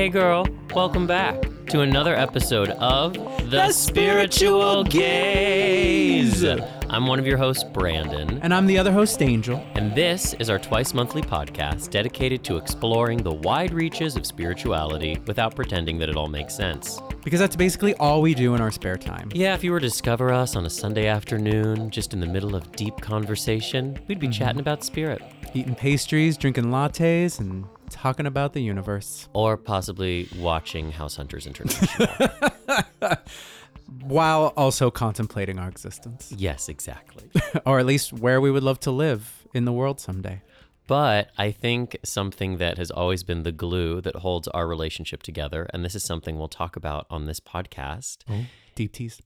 Hey, girl, welcome back to another episode of The, Spiritual Gaze. I'm one of your hosts, Brandon, And I'm the other host, Angel. and this is our twice monthly podcast dedicated to exploring the wide reaches of spirituality without pretending that it all makes sense. Because that's basically all we do in our spare time. Yeah, if you were to discover us on a Sunday afternoon, just in the middle of deep conversation, we'd be mm-hmm. chatting about spirit. Eating pastries, drinking lattes, and talking about the universe. Or possibly watching House Hunters International. While also contemplating our existence. yes, exactly. or at least where we would love to live in the world someday. But I think something that has always been the glue that holds our relationship together, and this is something we'll talk about on this podcast, oh, Deep tease.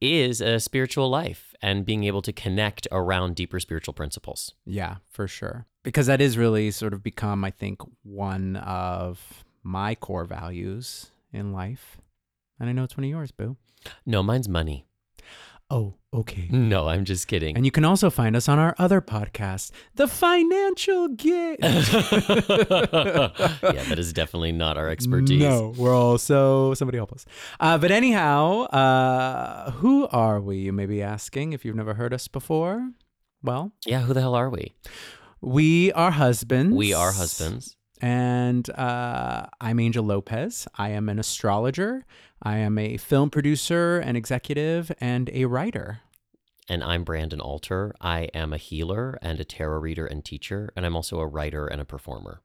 is a spiritual life and being able to connect around deeper spiritual principles. Yeah, for sure. Because that is really sort of become, I think, one of my core values in life. And I know it's one of yours, Boo. No, mine's money. Oh, okay. No, I'm just kidding. And you can also find us on our other podcast, The Financial Gig. yeah, that is definitely not our expertise. No, we're also somebody help us. Uh, but anyhow, uh, who are we? You may be asking if you've never heard us before. Well, Yeah, who the hell are we? We are husbands. We are husbands. And uh, I'm Angel Lopez. I am an astrologer. I am a film producer, an executive, and a writer. And I'm Brandon Alter. I am a healer and a tarot reader and teacher, and I'm also a writer and a performer.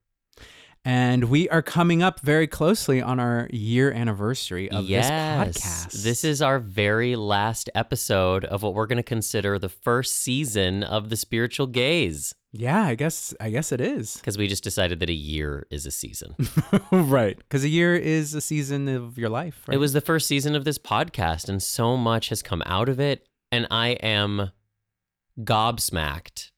And we are coming up very closely on our year anniversary of this podcast. This is our very last episode of what we're going to consider the first season of the spiritual gaze yeah, I guess I guess it is. because we just decided that a year is a season. right. Because a year is a season of your life, right? It was the first season of this podcast, and so much has come out of it. And I am gobsmacked,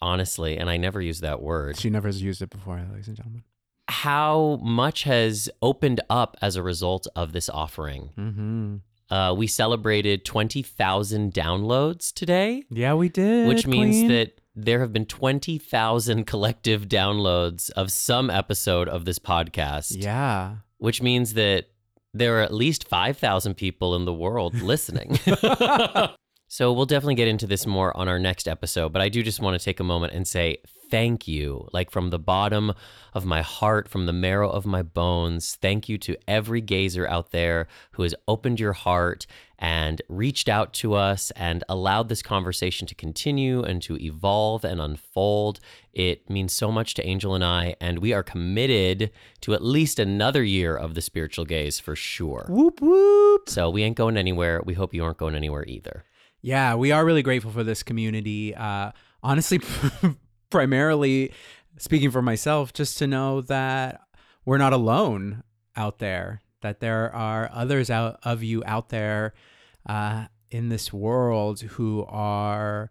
honestly, and I never use that word. She never has used it before, ladies and gentlemen. How much has opened up as a result of this offering? Mm-hmm. Uh, we celebrated 20,000 downloads today. Yeah, we did. which means queen. that there have been 20,000 collective downloads of some episode of this podcast, Yeah. which means that there are at least 5,000 people in the world listening. so we'll definitely get into this more on our next episode, but I do just want to take a moment and say thank you, like from the bottom of my heart, from the marrow of my bones. Thank you to every gazer out there who has opened your heart and reached out to us and allowed this conversation to continue and to evolve and unfold. It means so much to Angel and I, and we are committed to at least another year of the spiritual gaze for sure. Whoop whoop. So we ain't going anywhere. We hope you aren't going anywhere either. Yeah, we are really grateful for this community. Uh, honestly, primarily speaking for myself, just to know that we're not alone out there, that there are others out of you out there uh, in this world who are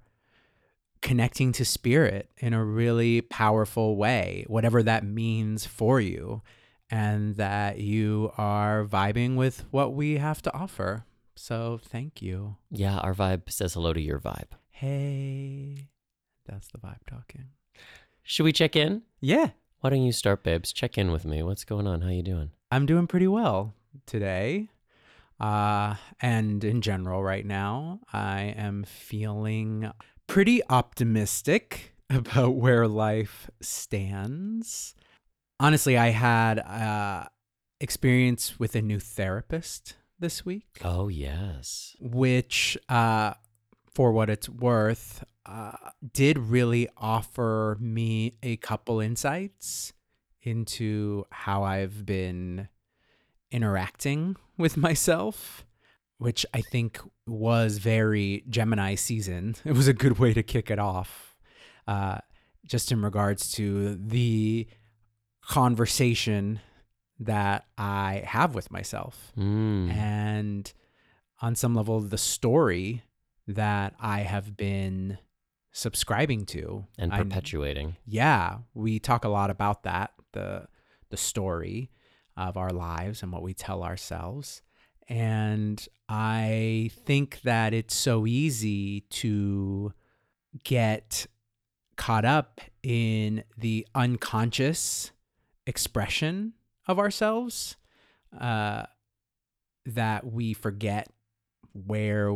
connecting to spirit in a really powerful way, whatever that means for you, and that you are vibing with what we have to offer. So thank you. Yeah, our vibe says hello to your vibe. Hey, that's the vibe talking. Should we check in? Yeah, Why don't you start, babes? Check in with me. What's going on? How you doing? I'm doing pretty well today. Uh, and in general, right now, I am feeling pretty optimistic about where life stands. Honestly, I had uh, experience with a new therapist this week. Oh, yes. which, uh, for what it's worth, uh, did really offer me a couple insights into how I've been interacting with myself, which I think was very Gemini season. It was a good way to kick it off, uh, just in regards to the conversation that I have with myself Mm. and on some level the story that I have been subscribing to And I- perpetuating. yeah, we talk a lot about that the the story of our lives and what we tell ourselves. And I think that it's so easy to get caught up in the unconscious expression of ourselves uh, that we forget where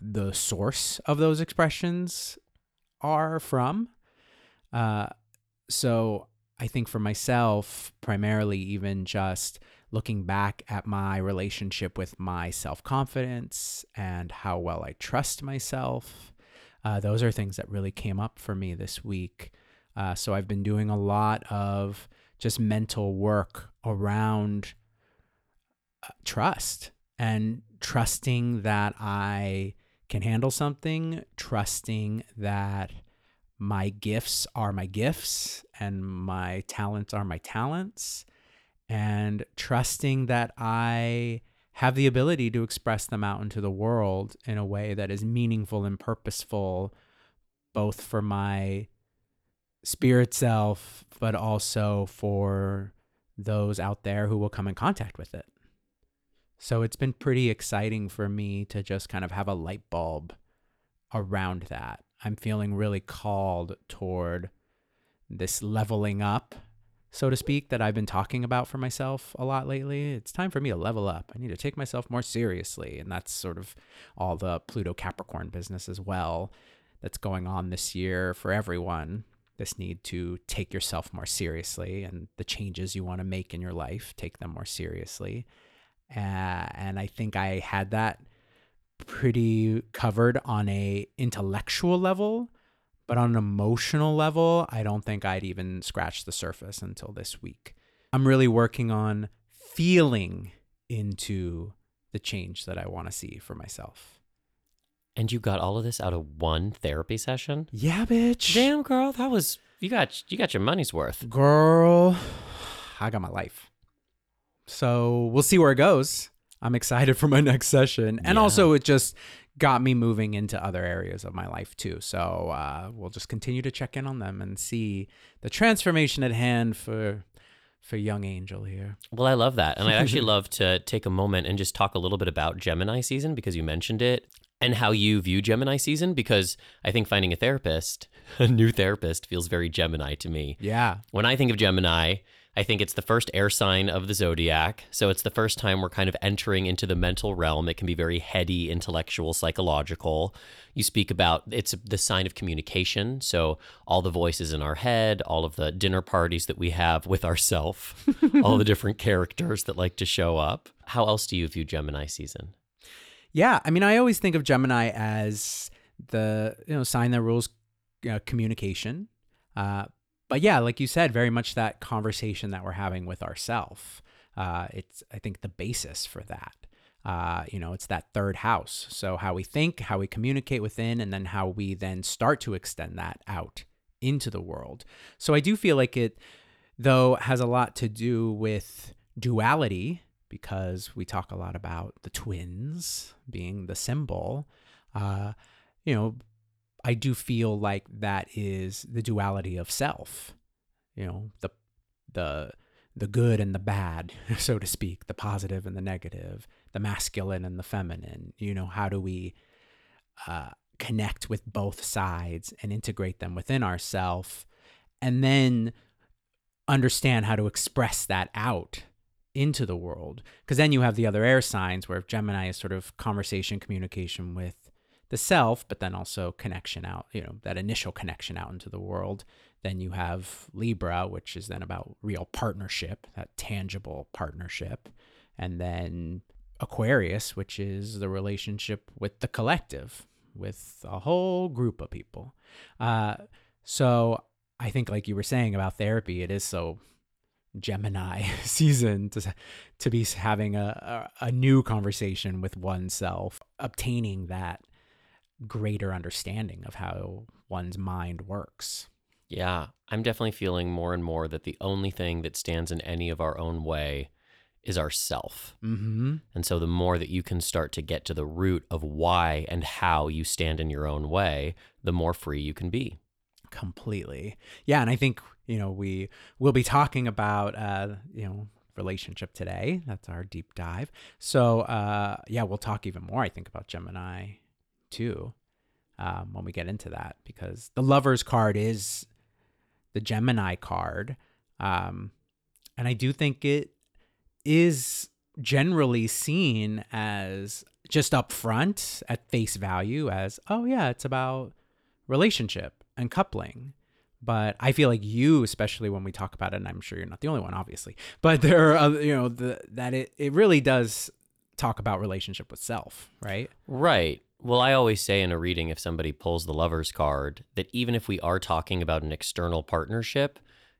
the source of those expressions are from. Uh, so I think for myself, primarily, even just looking back at my relationship with my self confidence and how well I trust myself, uh, those are things that really came up for me this week. Uh, so I've been doing a lot of just mental work around uh, trust and trusting that I can handle something, trusting that my gifts are my gifts and my talents are my talents, and trusting that I have the ability to express them out into the world in a way that is meaningful and purposeful, both for my spirit self, but also for those out there who will come in contact with it. So it's been pretty exciting for me to just kind of have a light bulb around that. I'm feeling really called toward this leveling up, so to speak, that I've been talking about for myself a lot lately. It's time for me to level up. I need to take myself more seriously. And that's sort of all the Pluto Capricorn business as well that's going on this year for everyone. This need to take yourself more seriously and the changes you want to make in your life, take them more seriously. Uh, and I think I had that pretty covered on a intellectual level, but on an emotional level, I don't think I'd even scratched the surface until this week. I'm really working on feeling into the change that I want to see for myself. And you got all of this out of one therapy session? Yeah, bitch. Damn, girl, that was you got you got your money's worth. Girl, I got my life. So we'll see where it goes. I'm excited for my next session. And Yeah. also, it just got me moving into other areas of my life too. So uh, we'll just continue to check in on them and see the transformation at hand for for young Angel here. Well, I love that. And I'd actually love to take a moment and just talk a little bit about Gemini season because you mentioned it and how you view Gemini season because I think finding a therapist, a new therapist, feels very Gemini to me. Yeah. When I think of Gemini, I think it's the first air sign of the zodiac. So it's the first time we're kind of entering into the mental realm. It can be very heady, intellectual, psychological. You speak about it's the sign of communication. So all the voices in our head, all of the dinner parties that we have with ourself, all the different characters that like to show up. How else do you view Gemini season? Yeah, I mean, I always think of Gemini as the you know sign that rules uh, communication. Uh, but yeah, like you said, very much that conversation that we're having with ourself. Uh, it's I think the basis for that. Uh, you know, it's that third house. So how we think, how we communicate within, and then how we then start to extend that out into the world. So I do feel like it, though, has a lot to do with duality because we talk a lot about the twins being the symbol. Uh, you know, I do feel like that is the duality of self. You know, the the the good and the bad, so to speak, the positive and the negative, the masculine and the feminine. You know, how do we uh, connect with both sides and integrate them within ourself, and then understand how to express that out into the world. Because then you have the other air signs where Gemini is sort of conversation, communication with the self, but then also connection out, you know, that initial connection out into the world. Then you have Libra, which is then about real partnership, that tangible partnership. And then Aquarius, which is the relationship with the collective, with a whole group of people. Uh, so I think, like you were saying about therapy, it is so Gemini season to to be having a, a, a new conversation with oneself, obtaining that greater understanding of how one's mind works. Yeah, I'm definitely feeling more and more that the only thing that stands in any of our own way is ourself. Mm-hmm. And so the more that you can start to get to the root of why and how you stand in your own way, the more free you can be. Completely. Yeah, and I think, you know, we will be talking about uh, you know, relationship today. That's our deep dive. So, uh yeah, we'll talk even more I think about Gemini too. Um, when we get into that because the lovers card is the Gemini card. Um And I do think it is generally seen as just upfront at face value as, oh, yeah, it's about relationship and coupling. But I feel like you, especially when we talk about it, and I'm sure you're not the only one, obviously, but there are, other, you know, the, that it, it really does talk about relationship with self, right? Right. Well, I always say in a reading, if somebody pulls the lover's card, that even if we are talking about an external partnership,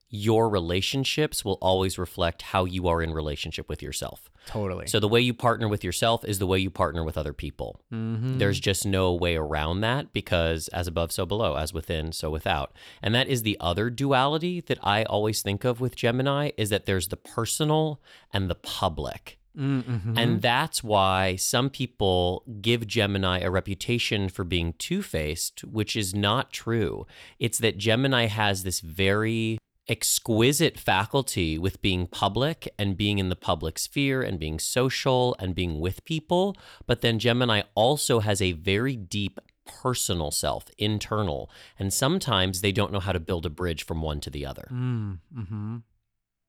your relationships will always reflect how you are in relationship with yourself. Totally. So the way you partner with yourself is the way you partner with other people. mm-hmm. There's just no way around that because as above, so below, as within, so without. And that is the other duality that I always think of with Gemini is that there's the personal and the public. mm-hmm. And that's why some people give Gemini a reputation for being two faced, which is not true. It's that Gemini has this very exquisite faculty with being public and being in the public sphere and being social and being with people. But then Gemini also has a very deep personal self, internal. And sometimes they don't know how to build a bridge from one to the other. mm-hmm.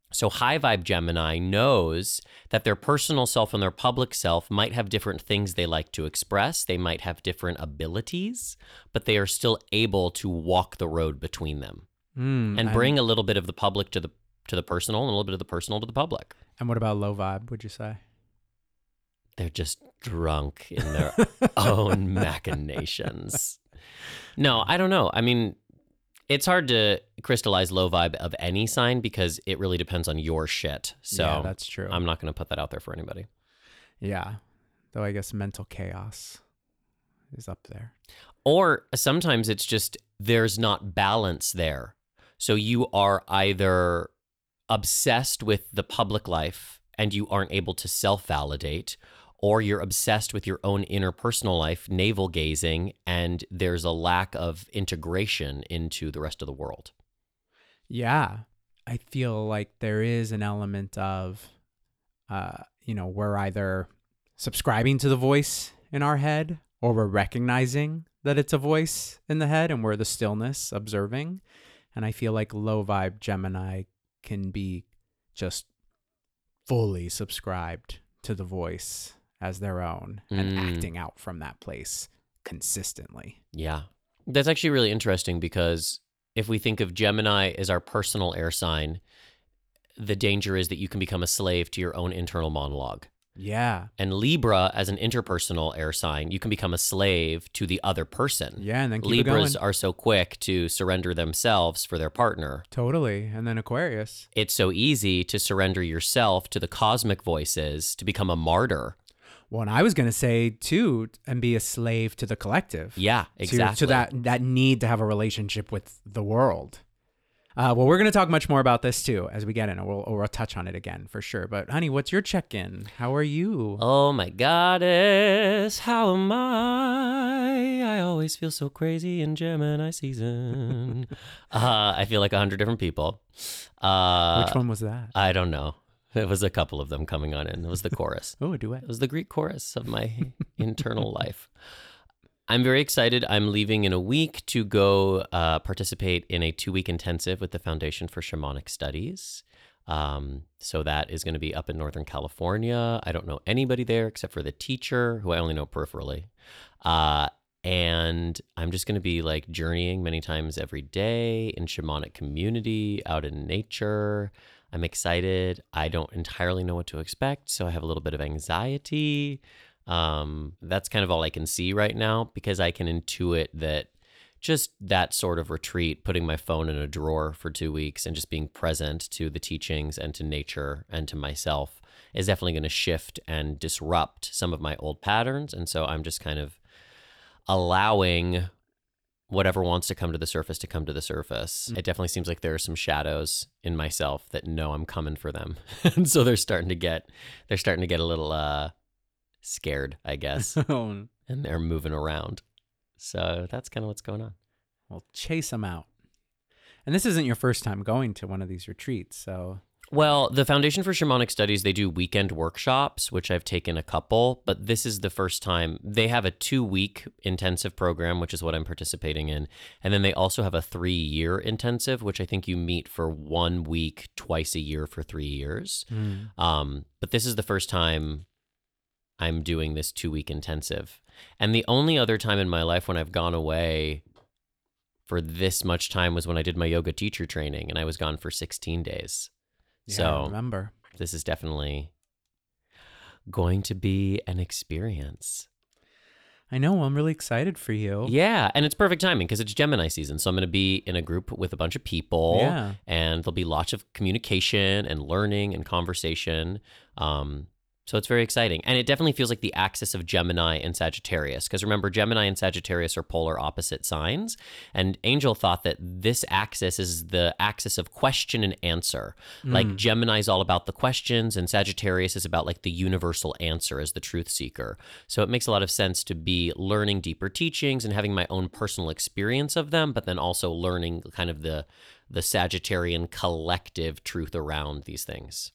So, high vibe Gemini knows that their personal self and their public self might have different things they like to express. They might have different abilities, but they are still able to walk the road between them mm, and bring a little bit of the public to the to the personal and a little bit of the personal to the public. And what about low vibe? Would you say? They're just drunk in their own machinations. No, I don't know. I mean, it's hard to crystallize low vibe of any sign because it really depends on your shit. So yeah, that's true. I'm not going to put that out there for anybody. yeah, though I guess mental chaos is up there. Or sometimes it's just there's not balance there. So you are either obsessed with the public life and you aren't able to self validate, or you're obsessed with your own interpersonal life, navel gazing, and there's a lack of integration into the rest of the world. Yeah, I feel like there is an element of, uh, you know, we're either subscribing to the voice in our head or we're recognizing that it's a voice in the head and we're the stillness observing. And I feel like low vibe Gemini can be just fully subscribed to the voice as their own and Mm. acting out from that place consistently. Yeah. That's actually really interesting because if we think of Gemini as our personal air sign, the danger is that you can become a slave to your own internal monologue. Yeah. And Libra, as an interpersonal air sign, you can become a slave to the other person. Yeah. And then Libras are so quick to surrender themselves for their partner. Totally. And then Aquarius. It's so easy to surrender yourself to the cosmic voices, to become a martyr. Well, and I was going to say too, and be a slave to the collective. Yeah, To- exactly. To, that that need to have a relationship with the world. Uh, well, we're going to talk much more about this too as we get in, we'll, we'll touch on it again for sure. But honey, what's your check-in? How are you? Oh my goddess, how am I? I always feel so crazy in Gemini season. uh, I feel like a hundred different people. Uh, Which one was that? I don't know. It was a couple of them coming on in. It was the chorus. Oh, a duet. It was the Greek chorus of my internal life. I'm very excited. I'm leaving in a week to go uh, participate in a two week intensive with the Foundation for Shamanic Studies. Um, so that is going to be up in Northern California. I don't know anybody there except for the teacher, who I only know peripherally. Uh, and I'm just going to be like journeying many times every day in shamanic community, out in nature. I'm excited. I don't entirely know what to expect, so I have a little bit of anxiety. Um, that's kind of all I can see right now because I can intuit that just that sort of retreat, putting my phone in a drawer for two weeks and just being present to the teachings and to nature and to myself is definitely going to shift and disrupt some of my old patterns. And so I'm just kind of allowing whatever wants to come to the surface to come to the surface. It definitely seems like there are some shadows in myself that know I'm coming for them. and so they're starting to get they're starting to get a little uh scared, I guess, Oh, and they're moving around. So that's kind of what's going on. well, chase them out. And this isn't your first time going to one of these retreats, so Well, the Foundation for Shamanic Studies, they do weekend workshops, which I've taken a couple, but this is the first time. They have a two week intensive program, which is what I'm participating in. And then they also have a three year intensive, which I think you meet for one week twice a year for three years. Um, but this is the first time I'm doing this two week intensive. And the only other time in my life when I've gone away for this much time was when I did my yoga teacher training and I was gone for 16 days. Yeah, I so remember. this is definitely going to be an experience. I know. I'm really excited for you. Yeah, and it's perfect timing because it's Gemini season. So I'm going to be in a group with a bunch of people, Yeah. and there'll be lots of communication and learning and conversation. Um, so it's very exciting, and it definitely feels like the axis of Gemini and Sagittarius. Because remember, Gemini and Sagittarius are polar opposite signs, and Angel thought that this axis is the axis of question and answer. Hmm. Like Gemini is all about the questions, and Sagittarius is about like the universal answer as the truth seeker. So it makes a lot of sense to be learning deeper teachings and having my own personal experience of them, but then also learning kind of the the Sagittarian collective truth around these things.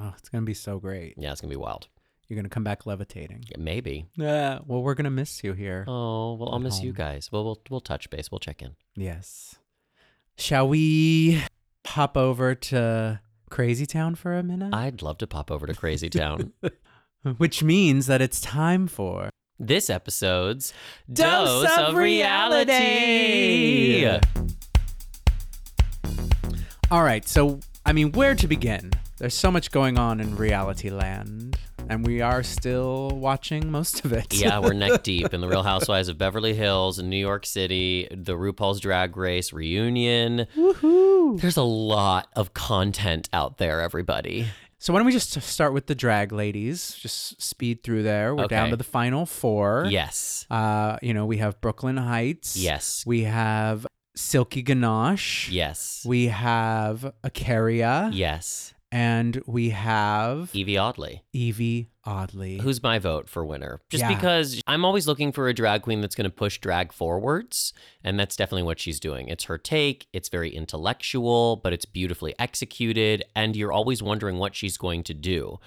Oh, it's gonna be so great. Yeah, it's gonna be wild. You're gonna come back levitating. Yeah, maybe. Yeah. Well, we're gonna miss you here. Oh well, I'll miss you guys. Well, we'll we'll touch base. We'll check in. Yes. Shall we pop over to Crazy Town for a minute? I'd love to pop over to Crazy Town. Which means that it's time for this episode's Dose of Reality. All right, so I mean, where to begin? There's so much going on in reality land, and we are still watching most of it. yeah, we're neck deep in the Real Housewives of Beverly Hills in New York City, the RuPaul's Drag Race reunion. Woohoo! There's a lot of content out there, everybody. So why don't we just start with the drag ladies? Just speed through there. We're down to the final four. Yes. Uh, you know, we have Brooke Lynn Hytes. Yes. We have Silky Ganache. Yes. We have A'keria. Yes. And we have Yvie Oddly. Yvie Oddly. Who's my vote for winner? Just Yeah. because I'm always looking for a drag queen that's going to push drag forwards. And that's definitely what she's doing. It's her take. It's very intellectual, but it's beautifully executed. And you're always wondering what she's going to do.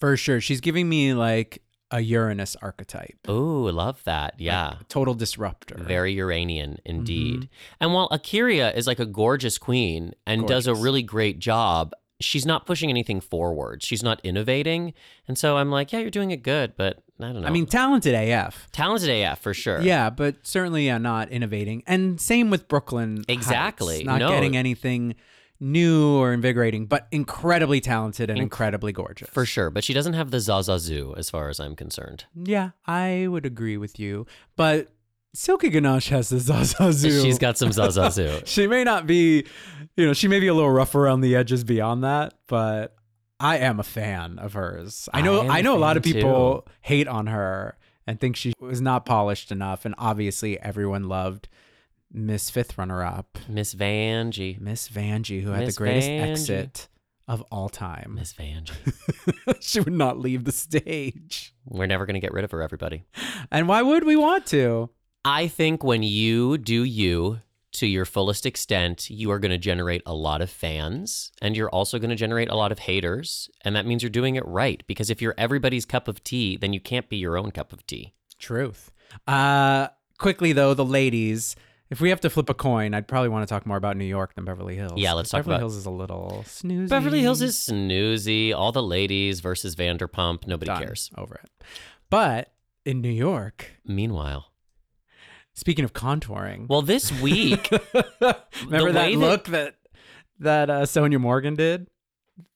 For sure. She's giving me like a Uranus archetype. Ooh, love that. Yeah. Total disruptor. Very Uranian indeed. Mm-hmm. And while A'keria is like a gorgeous queen and does a really great job, she's not pushing anything forward. She's not innovating. And so I'm like, yeah, you're doing it good, but I don't know. I mean, talented AF. talented AF for sure. Yeah, but certainly yeah, not innovating. And same with Brooklyn. Hytes. Exactly. Not No. getting anything new or invigorating, but incredibly talented and Inc- incredibly gorgeous. For sure. But she doesn't have the Zazazoo as far as I'm concerned. Yeah, I would agree with you. But Silky Ganache has the Zazazoo. She's got some Zazazoo. she may not be, you know, she may be a little rough around the edges beyond that, but I am a fan of hers. I know I I, a know a lot of people hate on her and think she was not polished enough and obviously everyone loved Miss Fifth runner up, Miss Vanjie. Miss Vanjie who had the greatest Vanjie. exit of all time. Miss Vanjie. she would not leave the stage. We're never going to get rid of her, everybody. And why would we want to? I think when you do you to your fullest extent, you are going to generate a lot of fans and you're also going to generate a lot of haters. And that means you're doing it right. Because if you're everybody's cup of tea, then you can't be your own cup of tea. Truth. Uh quickly though, the ladies. If we have to flip a coin, I'd probably want to talk more about New York than Beverly Hills. Yeah, let's talk Beverly about- Hills is a little snoozy. Beverly Hills is snoozy. All the ladies versus Vanderpump. Nobody Done. cares. over it. But in New York, Meanwhile, speaking of contouring, well, this week, remember that way that- look that that uh, Sonja Morgan did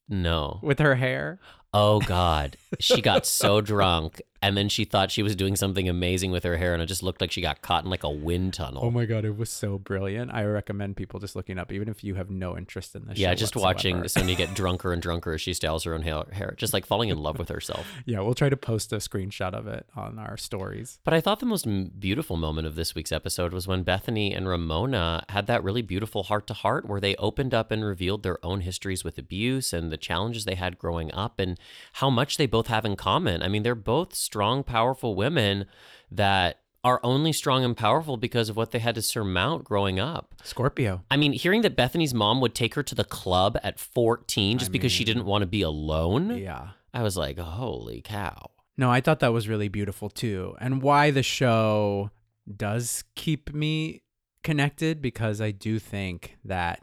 no. with her hair? Oh God, she got so drunk, and then she thought she was doing something amazing with her hair, and it just looked like she got caught in like a wind tunnel. Oh my god, it was so brilliant. I recommend people just looking up, even if you have no interest in this. yeah, just whatsoever. watching Sonja get drunker and drunker as she styles her own hair, hair, just like falling in love with herself. Yeah, we'll try to post a screenshot of it on our stories. But I thought the most beautiful moment of this week's episode was when Bethany and Ramona had that really beautiful heart to heart where they opened up and revealed their own histories with abuse and the challenges they had growing up and how much they both have in common. I mean, they're both strong, powerful women that are only strong and powerful because of what they had to surmount growing up. Scorpio. I mean, hearing that Bethany's mom would take her to the club at 14 just I because she didn't want to be alone, Yeah. I was like, holy cow. No, I thought that was really beautiful too. And why the show does keep me connected because I do think that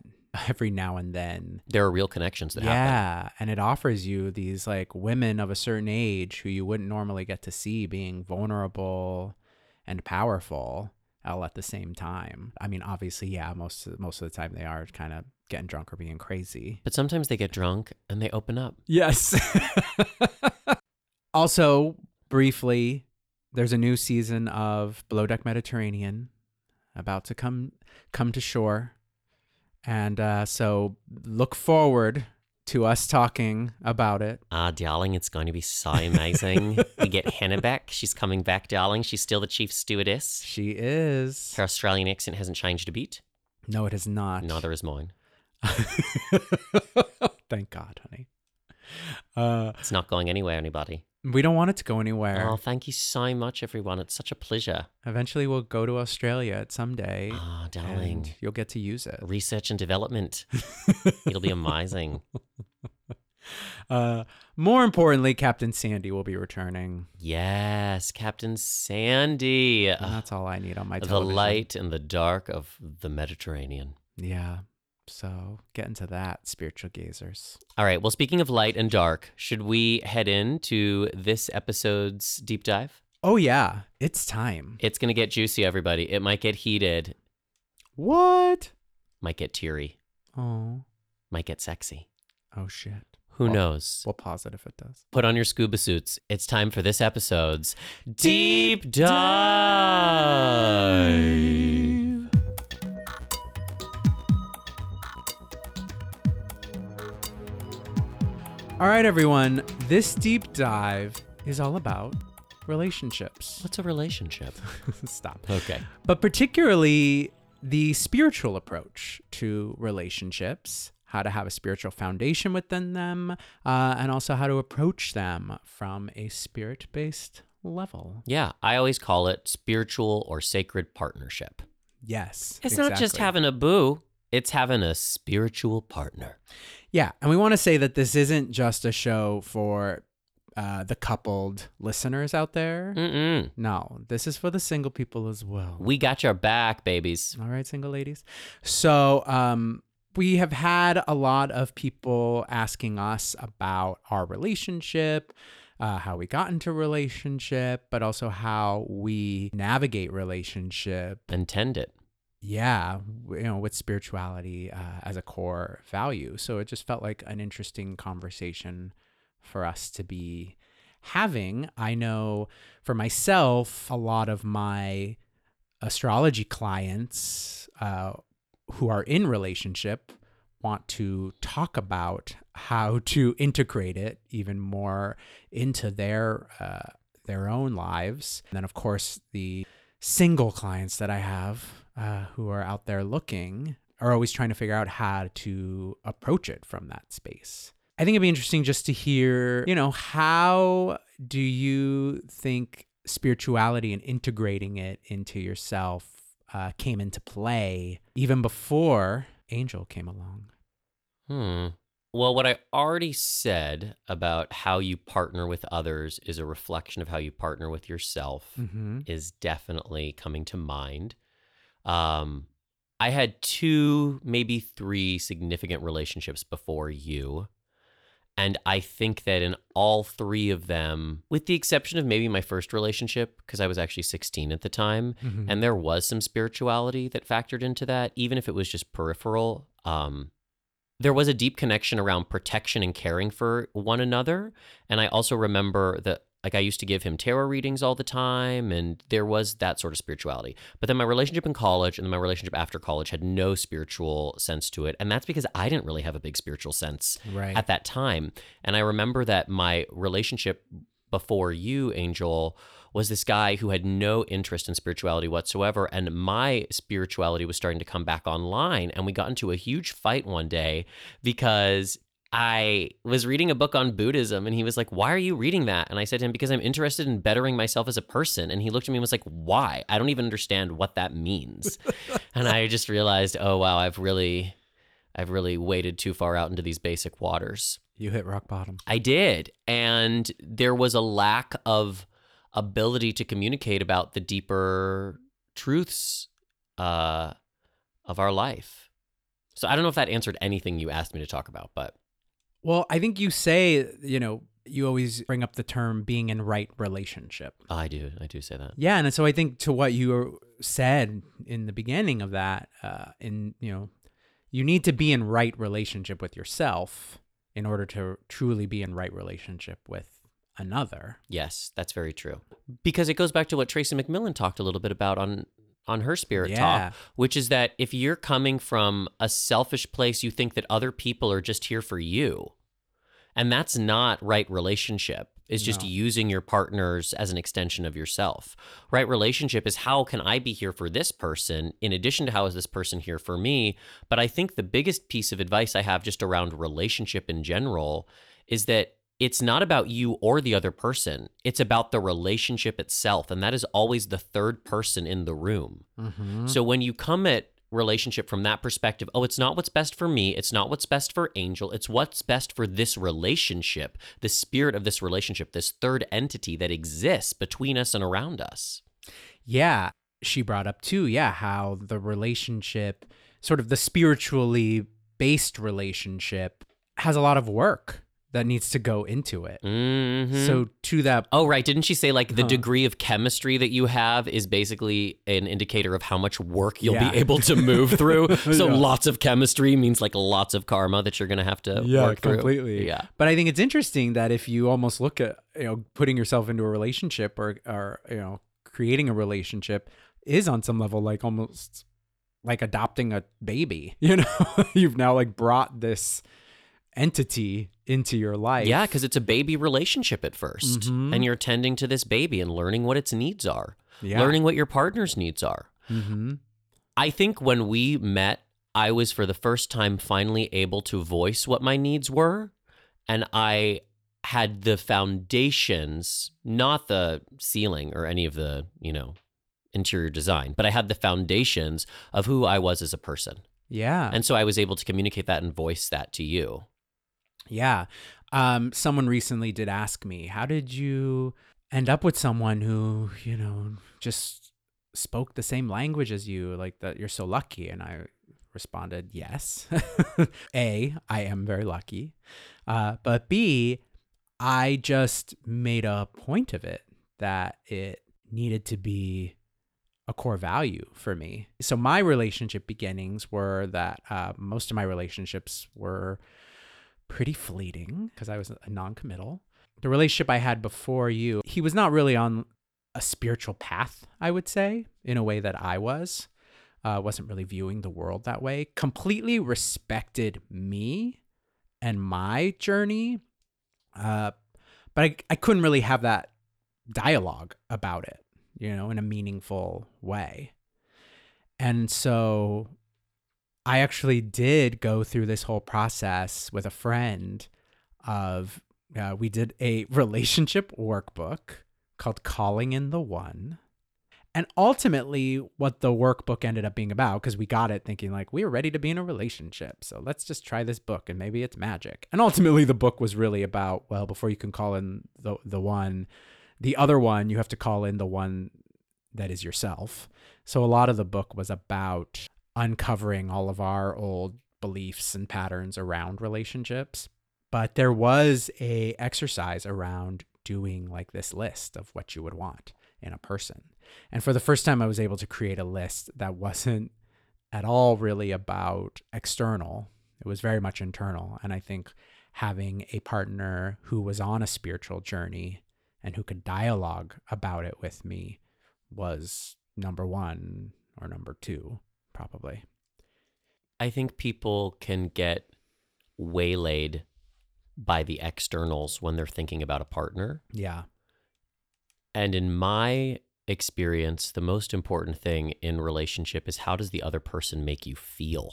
every now and then There are real connections that happen. yeah, and it offers you these like women of a certain age who you wouldn't normally get to see being vulnerable and powerful all at the same time. I mean, obviously, yeah, most of, most of the time they are kind of getting drunk or being crazy. But sometimes they get drunk and they open up. Yes. also, briefly, there's a new season of Below Deck Mediterranean about to come come to shore, and uh, so look forward to us talking about it. Ah, darling, it's going to be so amazing. we get Hannah back. She's coming back, darling. She's still the chief stewardess. She is. Her Australian accent hasn't changed a bit. No, it has not. Neither is mine. Thank God, honey. Uh, It's not going anywhere, anybody. We don't want it to go anywhere. Oh, thank you so much, everyone. It's such a pleasure. Eventually, we'll go to Australia at some day. Ah, darling. you'll get to use it. Research and development. It'll be amazing. Uh, more importantly, Captain Sandy will be returning. Yes, Captain Sandy. And that's all I need on my television. the light and the dark of the Mediterranean. Yeah. So get into that, spiritual gazers. All right. Well, speaking of light and dark, should we head into this episode's deep dive? Oh yeah, it's time. It's going to get juicy, everybody. It might get heated, What? might get teary, Oh. might get sexy. Oh shit. Who Well- knows? We'll pause it if it does. Put on your scuba suits. It's time for this episode's Deep Dive. All right, everyone. This deep dive is all about relationships. What's a relationship? Stop. Okay. But particularly the spiritual approach to relationships, how to have a spiritual foundation within them, uh, and also how to approach them from a spirit based level. Yeah, I always call it spiritual or sacred partnership. Yes. It's not just having a boo, it's having a spiritual partner. Yeah, and we want to say that this isn't just a show for uh, the coupled listeners out there. Mm-mm. No, this is for the single people as well. We got your back, babies. All right, single ladies. So, um, we have had a lot of people asking us about our relationship, uh, how we got into relationship, but also how we navigate relationship. And tend it. Yeah, you know, with spirituality uh, as a core value. So it just felt like an interesting conversation for us to be having. I know for myself, a lot of my astrology clients uh, who are in relationship want to talk about how to integrate it even more into their uh, their own lives. And then, of course, the single clients that I have uh, who are out there looking are always trying to figure out how to approach it from that space. I think it'd be interesting just to hear, you know, how do you think spirituality and integrating it into yourself uh, came into play even before Angel came along? Hmm. Well, what I already said about how you partner with others is a reflection of how you partner with yourself Mm-hmm. is definitely coming to mind. Um, I had two, maybe three significant relationships before you. And I think that in all three of them, with the exception of maybe my first relationship, because I was actually 16 at the time, Mm-hmm. and there was some spirituality that factored into that, even if it was just peripheral. Um, there was a deep connection around protection and caring for one another. And I also remember that, like, I used to give him tarot readings all the time, and there was that sort of spirituality. But then my relationship in college and then my relationship after college had no spiritual sense to it. And that's because I didn't really have a big spiritual sense right. at that time. And I remember that my relationship before you, Angel, was this guy who had no interest in spirituality whatsoever. And my spirituality was starting to come back online. And we got into a huge fight one day because I was reading a book on Buddhism and he was like, Why are you reading that? And I said to him, Because I'm interested in bettering myself as a person. And he looked at me and was like, Why? I don't even understand what that means. and I just realized, Oh, wow, I've really, I've really waded too far out into these basic waters. You hit rock bottom. I did. And there was a lack of ability to communicate about the deeper truths uh, of our life. So I don't know if that answered anything you asked me to talk about, but Well, I think you say, you know, you always bring up the term being in right relationship. I do. I do say that. Yeah, and so I think to what you said in the beginning of that, uh, in you know, you need to be in right relationship with yourself in order to truly be in right relationship with another. Yes, that's very true. Because it goes back to what Tracy McMillan talked a little bit about on on her spirit Yeah. talk, which is that if you're coming from a selfish place, you think that other people are just here for you. And that's not right relationship. It's just No. using your partners as an extension of yourself. Right relationship is how can I be here for this person in addition to how is this person here for me? But I think the biggest piece of advice I have just around relationship in general is that it's not about you or the other person. It's about the relationship itself. And that is always the third person in the room. Mm-hmm. So when you come at relationship from that perspective, oh, it's not what's best for me. It's not what's best for Angel. It's what's best for this relationship, the spirit of this relationship, this third entity that exists between us and around us. Yeah, she brought up too, yeah, how the relationship, sort of the spiritually based relationship, has a lot of work that needs to go into it. Mhm. So to that Oh, right. Didn't she say like the Huh. degree of chemistry that you have is basically an indicator of how much work you'll Yeah. be able to move through? So Yeah. lots of chemistry means like lots of karma that you're going to have to work through. completely. Yeah. But I think it's interesting that if you almost look at you know putting yourself into a relationship or or you know creating a relationship is on some level like almost like adopting a baby. You know, you've now like brought this entity into your life. Yeah, because it's a baby relationship at 1st Mhm. And you're tending to this baby and learning what its needs are, yeah. learning what your partner's needs are. Mm-hmm. I think when we met, I was for the first time finally able to voice what my needs were. And I had the foundations, not the ceiling or any of the, you know, interior design, but I had the foundations of who I was as a person. Yeah. And so I was able to communicate that and voice that to you. Yeah. Um, someone recently did ask me, how did you end up with someone who, you know, just spoke the same language as you, like that you're so lucky? And I responded, yes. A, I am very lucky. Uh, but B, I just made a point of it that it needed to be a core value for me. So my relationship beginnings were that uh, most of my relationships were pretty fleeting because I was a non-committal. The relationship I had before you, he was not really on a spiritual path, I would say, in a way that I was. Uh, wasn't really viewing the world that way. Completely respected me and my journey, uh, but I, I couldn't really have that dialogue about it, you know, in a meaningful way. And so I actually did go through this whole process with a friend of uh, we did a relationship workbook called Calling in the One. And ultimately, what the workbook ended up being about, because we got it thinking like we were ready to be in a relationship. So let's just try this book and maybe it's magic. And ultimately, the book was really about well, before you can call in the, the one, the other one, you have to call in the one that is yourself. So a lot of the book was about uncovering all of our old beliefs and patterns around relationships. But there was a exercise around doing like this list of what you would want in a person. And for the first time I was able to create a list that wasn't at all really about external. It was very much internal. And I think having a partner who was on a spiritual journey and who could dialogue about it with me was number one or number two, probably. I think people can get waylaid by the externals when they're thinking about a partner. Yeah. And in my experience, the most important thing in relationship is how does the other person make you feel?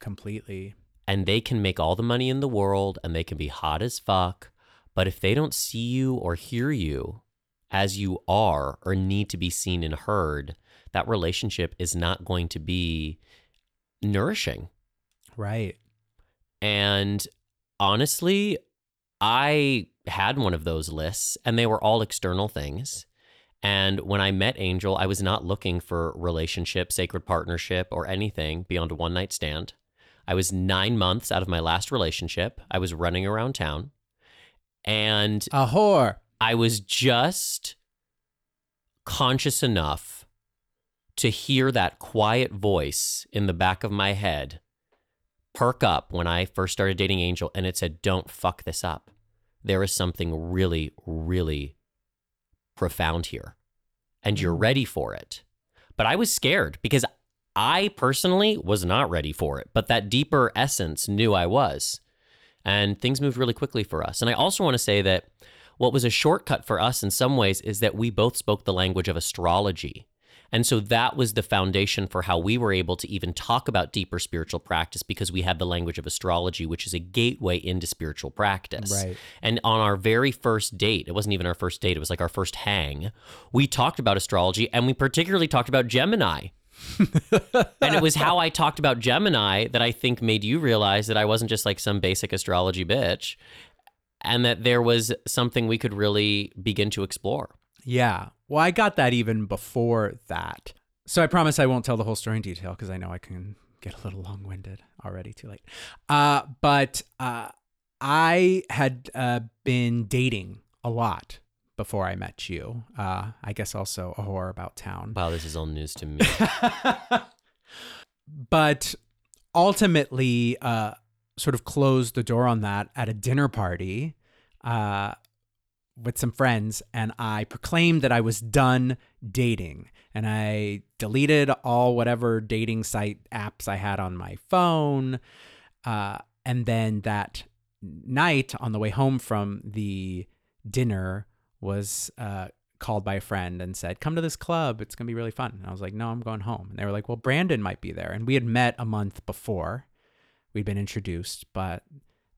Completely. and they can make all the money in the world and they can be hot as fuck. But if they don't see you or hear you as you are or need to be seen and heard, that relationship is not going to be nourishing. Right. And honestly, I had one of those lists and they were all external things. And when I met Angel, I was not looking for relationship, sacred partnership, or anything beyond a one night stand. I was nine months out of my last relationship. I was running around town and A whore. I was just conscious enough to hear that quiet voice in the back of my head perk up when I first started dating Angel and it said, Don't fuck this up. There is something really, really profound here and you're mm. ready for it. But I was scared because I personally was not ready for it, but that deeper essence knew I was. And things moved really quickly for us. And I also want to say that what was a shortcut for us in some ways is that we both spoke the language of astrology. And so that was the foundation for how we were able to even talk about deeper spiritual practice because we had the language of astrology, which is a gateway into spiritual practice. Right. And on our very first date, it wasn't even our first date, it was like our first hang, we talked about astrology and we particularly talked about Gemini. and it was how I talked about Gemini that I think made you realize that I wasn't just like some basic astrology bitch and that there was something we could really begin to explore. Yeah. Well, I got that even before that. So I promise I won't tell the whole story in detail because I know I can get a little long winded already. Too late. Uh, but uh, I had uh, been dating a lot before I met you. Uh, I guess also a whore about town. Wow, this is all news to me. but ultimately, uh, sort of closed the door on that at a dinner party uh, with some friends, and I proclaimed that I was done dating. And I deleted all whatever dating site apps I had on my phone. Uh, and then that night on the way home from the dinner was uh, called by a friend and said, Come to this club. It's going to be really fun. And I was like, No, I'm going home. And they were like, Well, Brandon might be there. And we had met a month before. We'd been introduced, but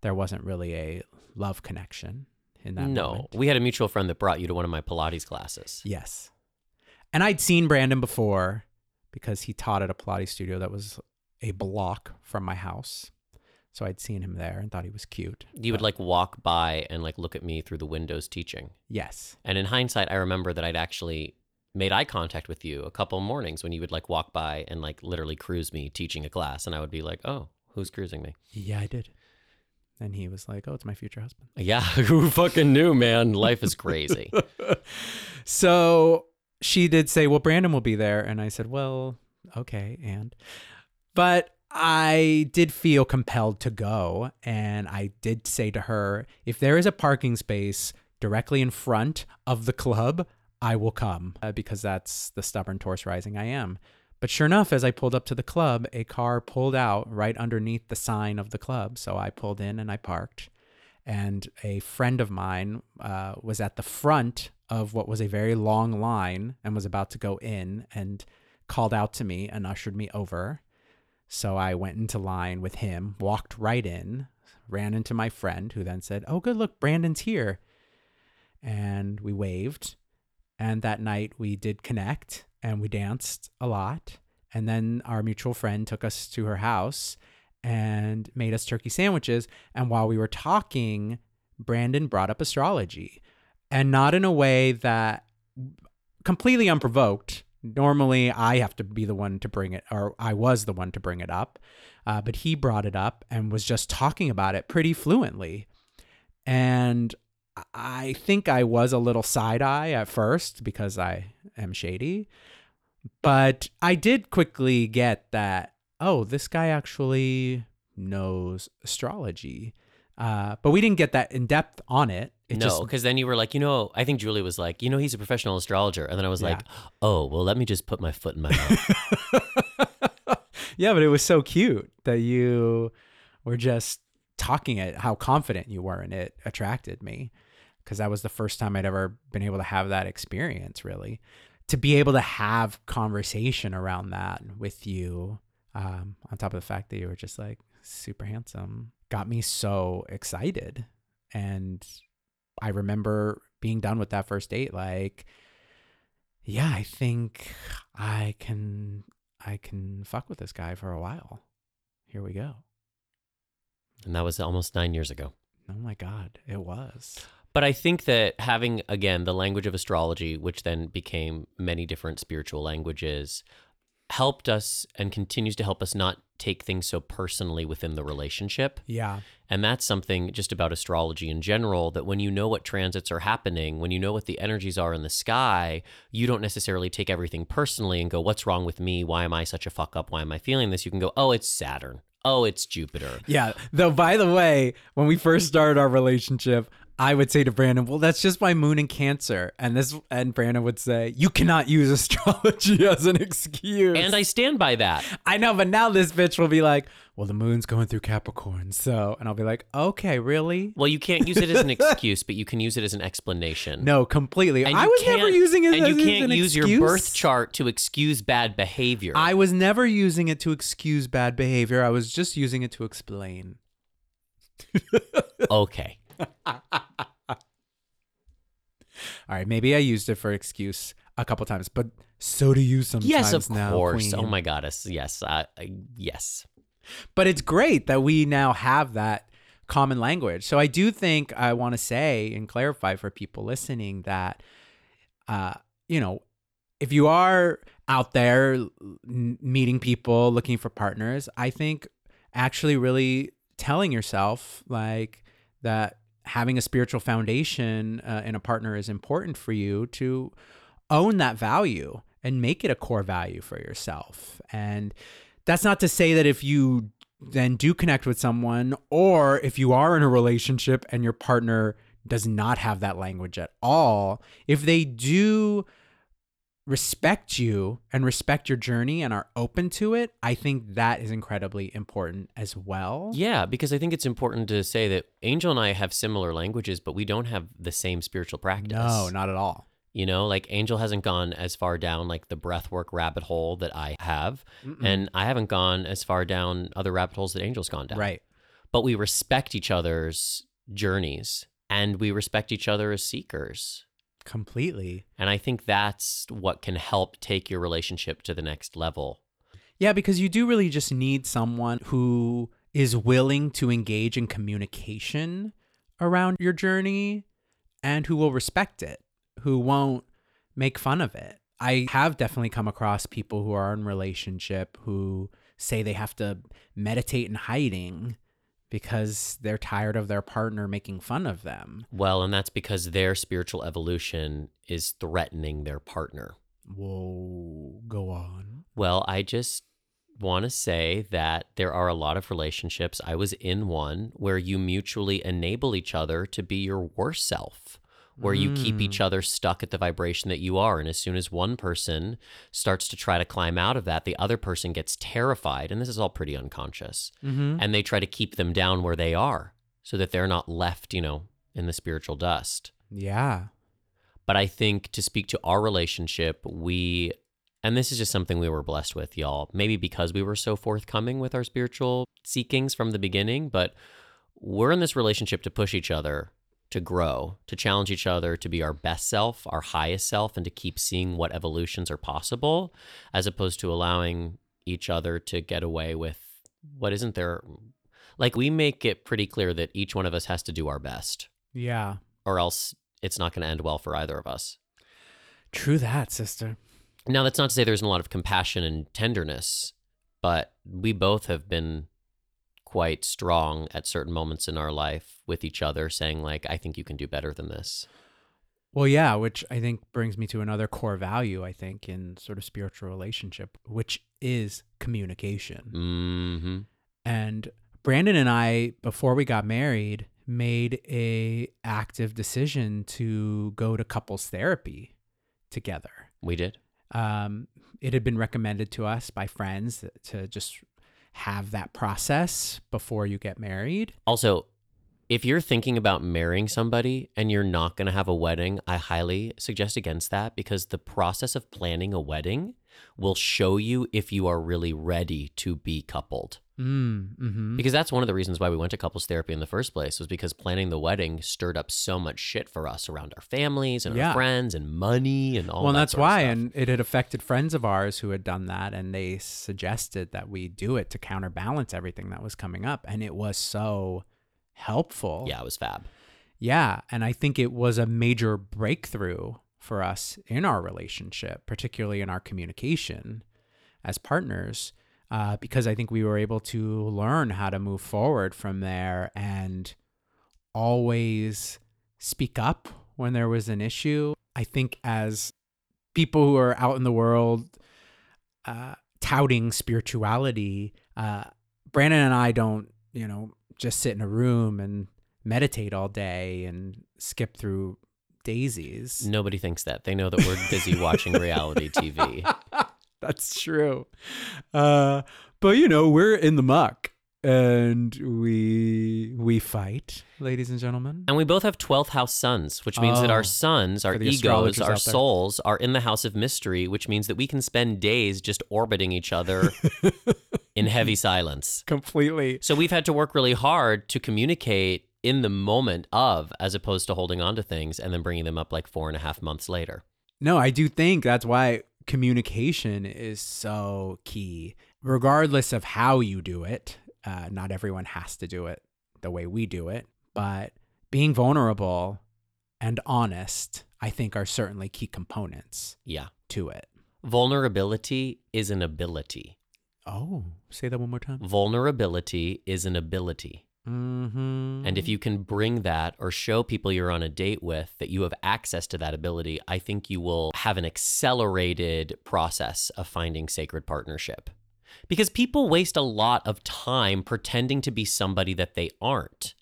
there wasn't really a love connection in that no, moment. we had a mutual friend that brought you to one of my Pilates classes. Yes. And I'd seen Brandon before because he taught at a Pilates studio that was a block from my house. So I'd seen him there and thought he was cute. You would like walk by and like look at me through the windows teaching. Yes. And in hindsight, I remember that I'd actually made eye contact with you a couple mornings when you would like walk by and like literally cruise me teaching a class. And I would be like, oh, who's cruising me? Yeah, I did. And he was like, Oh, it's my future husband. Yeah, who fucking knew, man? Life is crazy. so she did say, Well, Brandon will be there. And I said, Well, okay. And, but I did feel compelled to go. And I did say to her, If there is a parking space directly in front of the club, I will come uh, because that's the stubborn Taurus rising I am. But sure enough, as I pulled up to the club, a car pulled out right underneath the sign of the club. So I pulled in and I parked and a friend of mine uh, was at the front of what was a very long line and was about to go in and called out to me and ushered me over. So I went into line with him, walked right in, ran into my friend, who then said, Oh, good, look, Brandon's here. And we waved. And that night we did connect and we danced a lot. And then our mutual friend took us to her house and made us turkey sandwiches. And while we were talking, Brandon brought up astrology and not in a way that completely unprovoked. Normally, I have to be the one to bring it, or I was the one to bring it up. Uh, but he brought it up and was just talking about it pretty fluently. And I think I was a little side eye at first because I am shady. But I did quickly get that, oh, this guy actually knows astrology. Uh, but we didn't get that in depth on it. It no, because then you were like, you know, I think Julie was like, you know, he's a professional astrologer. And then I was Yeah. like, oh, well, let me just put my foot in my mouth. yeah, but it was so cute that you were just talking it, how confident you were, and it attracted me because that was the first time I'd ever been able to have that experience, really. To be able to have conversation around that with you Um, on top of the fact that you were just like super handsome, got me so excited. And I remember being done with that first date, like, yeah, I think I can I can fuck with this guy for a while. Here we go. And that was almost nine years ago. Oh my God, it was. But I think that having, again, the language of astrology, which then became many different spiritual languages, helped us and continues to help us not take things so personally within the relationship. Yeah. And that's something just about astrology in general that when you know what transits are happening, when you know what the energies are in the sky, you don't necessarily take everything personally and go, What's wrong with me? Why am I such a fuck up? Why am I feeling this? You can go, Oh, it's Saturn. Oh, it's Jupiter. Yeah. Though, by the way, when we first started our relationship, I would say to Brandon, "Well, that's just my moon in Cancer," and this, and Brandon would say, "You cannot use astrology as an excuse." And I stand by that. I know, but now this bitch will be like, "Well, the moon's going through Capricorn, so," and I'll be like, "Okay, really?" Well, you can't use it as an excuse, but you can use it as an explanation. No, completely. And I was never using it and as you can't an use excuse. your birth chart to excuse bad behavior. I was never using it to excuse bad behavior. I was just using it to explain. okay. All right, maybe I used it for excuse a couple times, but so do you sometimes. Yes, of now, course. Queen. Oh my goddess. Yes. Uh, yes. But it's great that we now have that common language. So I do think I want to say and clarify for people listening that, uh, you know, if you are out there meeting people, looking for partners, I think actually really telling yourself like that having a spiritual foundation uh, in a partner is important for you to own that value and make it a core value for yourself. And that's not to say that if you then do connect with someone or if you are in a relationship and your partner does not have that language at all, if they do respect you and respect your journey and are open to it, I think that is incredibly important as well. Yeah, because I think it's important to say that Angel and I have similar languages, but we don't have the same spiritual practice. No, not at all. You know, like Angel hasn't gone as far down like the breathwork rabbit hole that I have, Mm-mm. and I haven't gone as far down other rabbit holes that Angel's gone down. right. But we respect each other's journeys and we respect each other as seekers. Completely. And I think that's what can help take your relationship to the next level. Yeah, because you do really just need someone who is willing to engage in communication around your journey and who will respect it, who won't make fun of it. I have definitely come across people who are in relationship who say they have to meditate in hiding because they're tired of their partner making fun of them. Well, and that's because their spiritual evolution is threatening their partner. Whoa, go on. Well, I just want to say that there are a lot of relationships. I was in one where you mutually enable each other to be your worst self, where you keep Mm. each other stuck at the vibration that you are. And as soon as one person starts to try to climb out of that, the other person gets terrified. And this is all pretty unconscious. Mm-hmm. And they try to keep them down where they are so that they're not left, you know, in the spiritual dust. Yeah. But I think to speak to our relationship, we, and this is just something we were blessed with, y'all, maybe because we were so forthcoming with our spiritual seekings from the beginning, but we're in this relationship to push each other to grow, to challenge each other to be our best self, our highest self, and to keep seeing what evolutions are possible, as opposed to allowing each other to get away with what isn't there. Like, we make it pretty clear that each one of us has to do our best, Yeah. or else it's not going to end well for either of us. True that, sister. Now, that's not to say there isn't a lot of compassion and tenderness, but we both have been quite strong at certain moments in our life with each other, saying, like, I think you can do better than this. Well, yeah, which I think brings me to another core value, I think, in sort of spiritual relationship, which is communication. hmm And Brandon and I, before we got married, made a active decision to go to couples therapy together. We did. Um, it had been recommended to us by friends to just have that process before you get married. Also, if you're thinking about marrying somebody and you're not going to have a wedding, I highly suggest against that because the process of planning a wedding will show you if you are really ready to be coupled. Mm, hmm Because that's one of the reasons why we went to couples therapy in the first place was because planning the wedding stirred up so much shit for us around our families and Yeah. our friends and money and all that. well, that that's why, and it had affected friends of ours who had done that, and they suggested that we do it to counterbalance everything that was coming up, and it was so helpful. yeah, it was fab. Yeah. And I think it was a major breakthrough for us in our relationship, particularly in our communication as partners, uh, because I think we were able to learn how to move forward from there and always speak up when there was an issue. I think as people who are out in the world uh, touting spirituality, uh, Brandon and I don't, you know, just sit in a room and meditate all day and skip through daisies. Nobody thinks that. They know that we're busy watching reality TV. That's true. Uh, but you know, we're in the muck and we we fight, ladies and gentlemen. And we both have 12th house suns, which means that Oh, our suns, our egos, our souls are in the house of mystery, which means that we can spend days just orbiting each other in heavy silence. Completely. So we've had to work really hard to communicate in the moment of, as opposed to holding on to things and then bringing them up like four and a half months later. No, I do think that's why communication is so key. Regardless of how you do it, uh, not everyone has to do it the way we do it, but being vulnerable and honest, I think, are certainly key components Yeah. to it. Vulnerability is an ability. Oh, say that one more time. Vulnerability is an ability. Mm-hmm. And if you can bring that or show people you're on a date with that you have access to that ability, I think you will have an accelerated process of finding sacred partnership. Because people waste a lot of time pretending to be somebody that they aren't.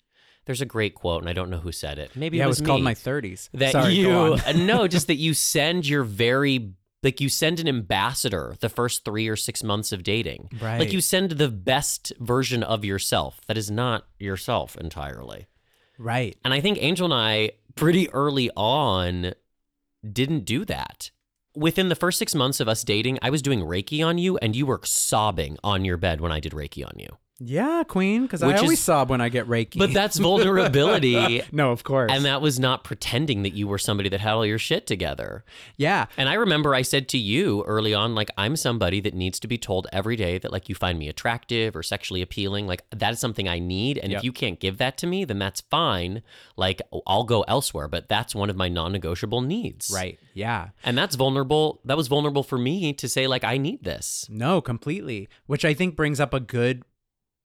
There's a great quote, and I don't know who said it. Maybe yeah, it it was, was called my 30s. that Sorry, you no, just that you send your very like you send an ambassador the first three or six months of dating. Right. Like you send the best version of yourself that is not yourself entirely. right. And I think Angel and I, pretty early on, didn't do that. Within the first six months of us dating, I was doing Reiki on you, and you were sobbing on your bed when I did Reiki on you. Yeah, Queen, because I Which always is- sob when I get Reiki. But that's vulnerability. no, of course. And that was not pretending that you were somebody that had all your shit together. yeah, And I remember I said to you early on, like, I'm somebody that needs to be told every day that, like, you find me attractive or sexually appealing. Like, that is something I need. And Yep. if you can't give that to me, then that's fine. Like, oh, I'll go elsewhere. But that's one of my non negotiable needs. right. Yeah. And that's vulnerable. That was vulnerable for me to say, like, I need this. No, completely. Which I think brings up a good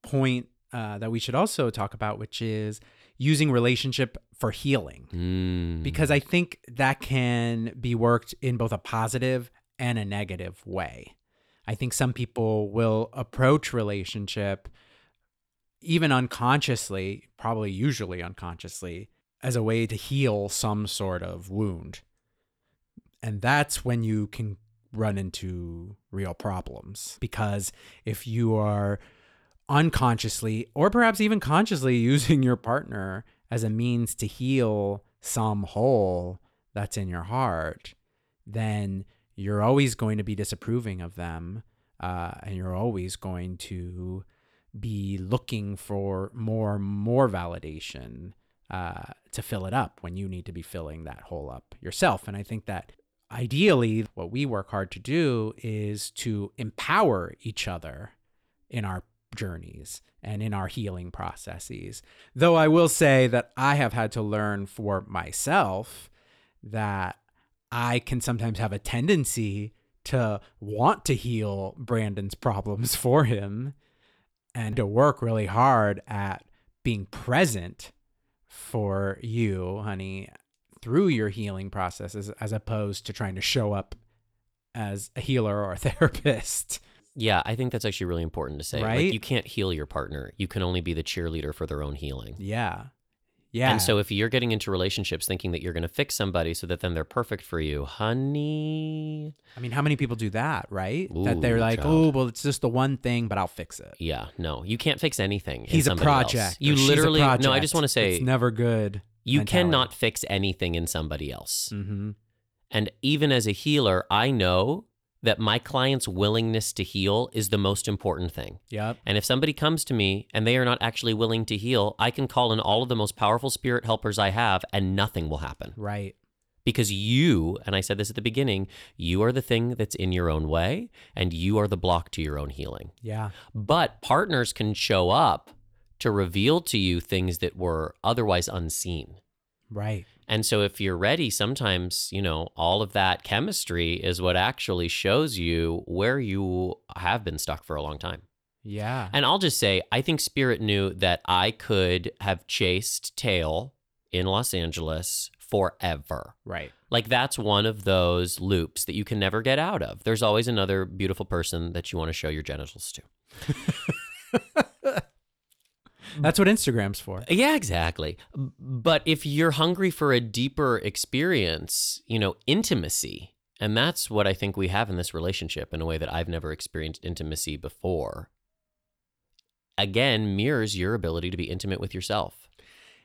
point uh, that we should also talk about, which is using relationship for healing. Mm. Because I think that can be worked in both a positive and a negative way. I think some people will approach relationship even unconsciously, probably usually unconsciously, as a way to heal some sort of wound. And that's when you can run into real problems. Because if you are unconsciously or perhaps even consciously using your partner as a means to heal some hole that's in your heart, then you're always going to be disapproving of them. Uh, and you're always going to be looking for more more validation uh, to fill it up when you need to be filling that hole up yourself. And I think that ideally, what we work hard to do is to empower each other in our journeys and in our healing processes. Though I will say that I have had to learn for myself that I can sometimes have a tendency to want to heal Brandon's problems for him and to work really hard at being present for you, honey, through your healing processes as opposed to trying to show up as a healer or a therapist. Yeah, I think that's actually really important to say. Right? Like, you can't heal your partner. You can only be the cheerleader for their own healing. Yeah. Yeah. And so if you're getting into relationships thinking that you're going to fix somebody so that then they're perfect for you, honey, I mean, how many people do that, right? that they're like, child. oh, well, it's just the one thing, but I'll fix it. yeah, no, you can't fix anything. in He's a somebody else. project. You or she's a literally no. I just want to say it's never good. you mentality. cannot fix anything in somebody else. Mm-hmm. And even as a healer, I know that my client's willingness to heal is the most important thing. Yep. And if somebody comes to me and they are not actually willing to heal, I can call in all of the most powerful spirit helpers I have and nothing will happen. Right. Because you, and I said this at the beginning, you are the thing that's in your own way and you are the block to your own healing. Yeah. But partners can show up to reveal to you things that were otherwise unseen. Right. And so if you're ready, sometimes, you know, all of that chemistry is what actually shows you where you have been stuck for a long time. Yeah. And I'll just say, I think Spirit knew that I could have chased tail in Los Angeles forever. Right. Like that's one of those loops that you can never get out of. There's always another beautiful person that you want to show your genitals to. That's what Instagram's for. Yeah, exactly. But if you're hungry for a deeper experience, you know, intimacy, and that's what I think we have in this relationship in a way that I've never experienced intimacy before. Again, mirrors your ability to be intimate with yourself.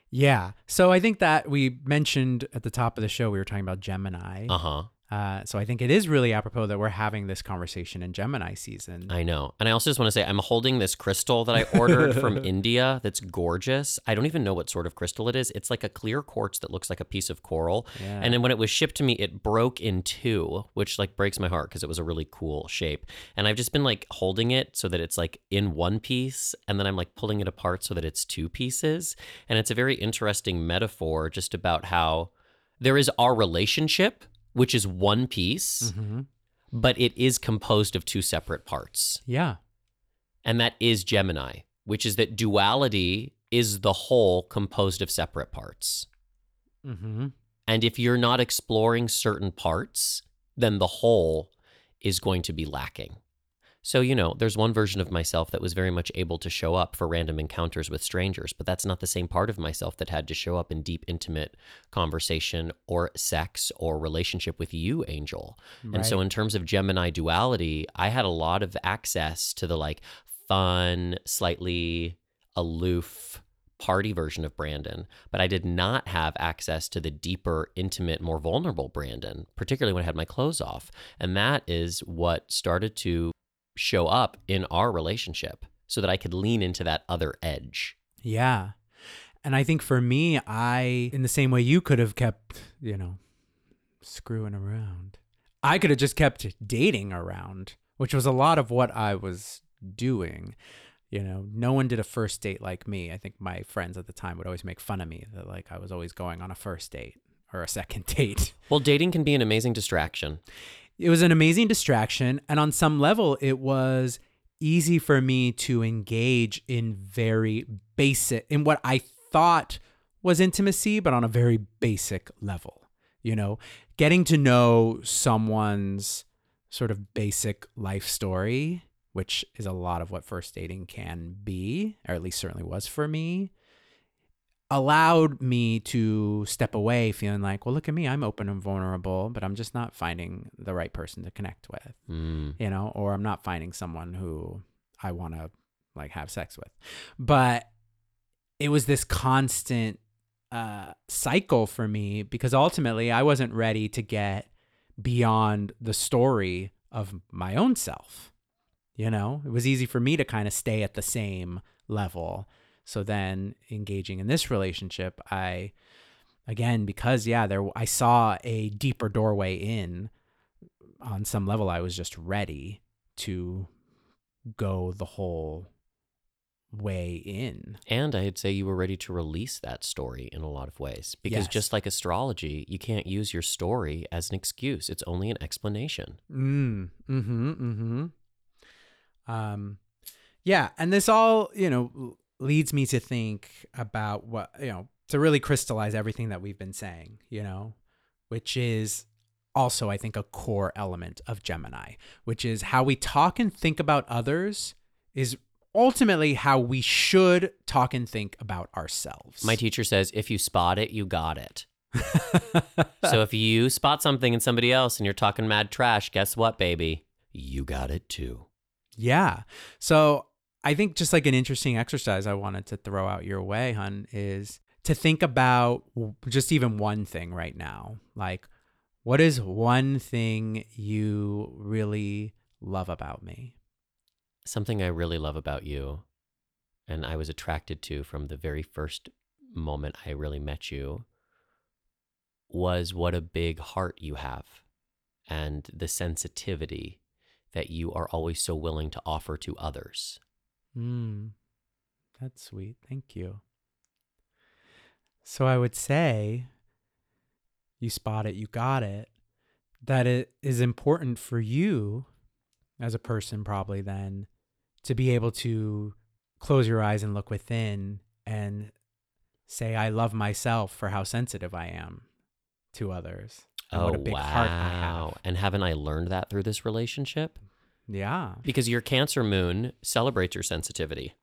Yeah. So I think that we mentioned at the top of the show we were talking about Gemini. Uh huh. Uh, so I think it is really apropos that we're having this conversation in Gemini season. I know. And I also just want to say I'm holding this crystal that I ordered from India that's gorgeous. I don't even know what sort of crystal it is. It's like a clear quartz that looks like a piece of coral. Yeah. And then when it was shipped to me, it broke in two, which like breaks my heart because it was a really cool shape. And I've just been like holding it so that it's like in one piece and then I'm like pulling it apart so that it's two pieces. And it's a very interesting metaphor just about how there is our relationship, which is one piece, Mhm. but it is composed of two separate parts. Yeah. And that is Gemini, which is that duality is the whole composed of separate parts. Mm-hmm. And if you're not exploring certain parts, then the whole is going to be lacking. So, you know, there's one version of myself that was very much able to show up for random encounters with strangers, but that's not the same part of myself that had to show up in deep, intimate conversation or sex or relationship with you, Angel. And so, in terms of Gemini duality, I had a lot of access to the like fun, slightly aloof party version of Brandon, but I did not have access to the deeper, intimate, more vulnerable Brandon, particularly when I had my clothes off. And that is what started to show up in our relationship so that I could lean into that other edge. Yeah. And I think for me, I, in the same way you could have kept, you know, screwing around, I could have just kept dating around, which was a lot of what I was doing. You know, no one did a first date like me. I think my friends at the time would always make fun of me that, like, I was always going on a first date or a second date. Well, dating can be an amazing distraction. It was an amazing distraction. And on some level, it was easy for me to engage in very basic, in what I thought was intimacy, but on a very basic level. You know, getting to know someone's sort of basic life story, which is a lot of what first dating can be, or at least certainly was for me, allowed me to step away feeling like, well, look at me, I'm open and vulnerable, but I'm just not finding the right person to connect with, Mm. you know, or I'm not finding someone who I want to like have sex with. But it was this constant uh, cycle for me because ultimately I wasn't ready to get beyond the story of my own self. You know, it was easy for me to kind of stay at the same level. So then engaging in this relationship, I again because yeah, there I saw a deeper doorway in on some level I was just ready to go the whole way in. And I'd say you were ready to release that story in a lot of ways. Because Yes. just like astrology, you can't use your story as an excuse, it's only an explanation. Mm. Mm-hmm. Mm-hmm. Um, yeah, and this all you know leads me to think about what you know to really crystallize everything that we've been saying. You know, which is also I think a core element of Gemini, which is how we talk and think about others is ultimately how we should talk and think about ourselves. My teacher says if you spot it, you got it. so if you spot something in somebody else and you're talking mad trash, guess what, baby? You got it too. Yeah. So I think just like an interesting exercise I wanted to throw out your way, hun, is to think about just even one thing right now. Like, What is one thing you really love about me? Something I really love about you, and I was attracted to from the very first moment I really met you, was what a big heart you have and the sensitivity that you are always so willing to offer to others. Mm, that's sweet. Thank you. So I would say, you spot it, you got it, that it is important for you as a person, probably then, to be able to close your eyes and look within and say, I love myself for how sensitive I am to others. And oh, what a big wow. heart I have. And haven't I learned that through this relationship? Yeah, Because your Cancer moon celebrates your sensitivity,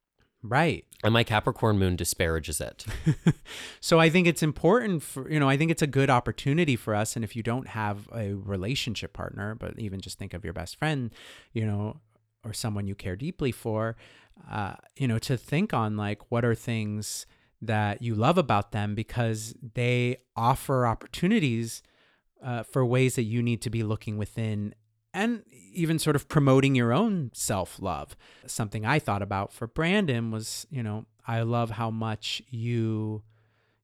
right. and my Capricorn moon disparages it. so I think it's important for, you know, I think it's a good opportunity for us. And if you don't have a relationship partner, but even just think of your best friend, you know, or someone you care deeply for, uh, you know, to think on like what are things that you love about them because they offer opportunities uh, for ways that you need to be looking within and even sort of promoting your own self love. Something I thought about for Brandon was, you know, I love how much you,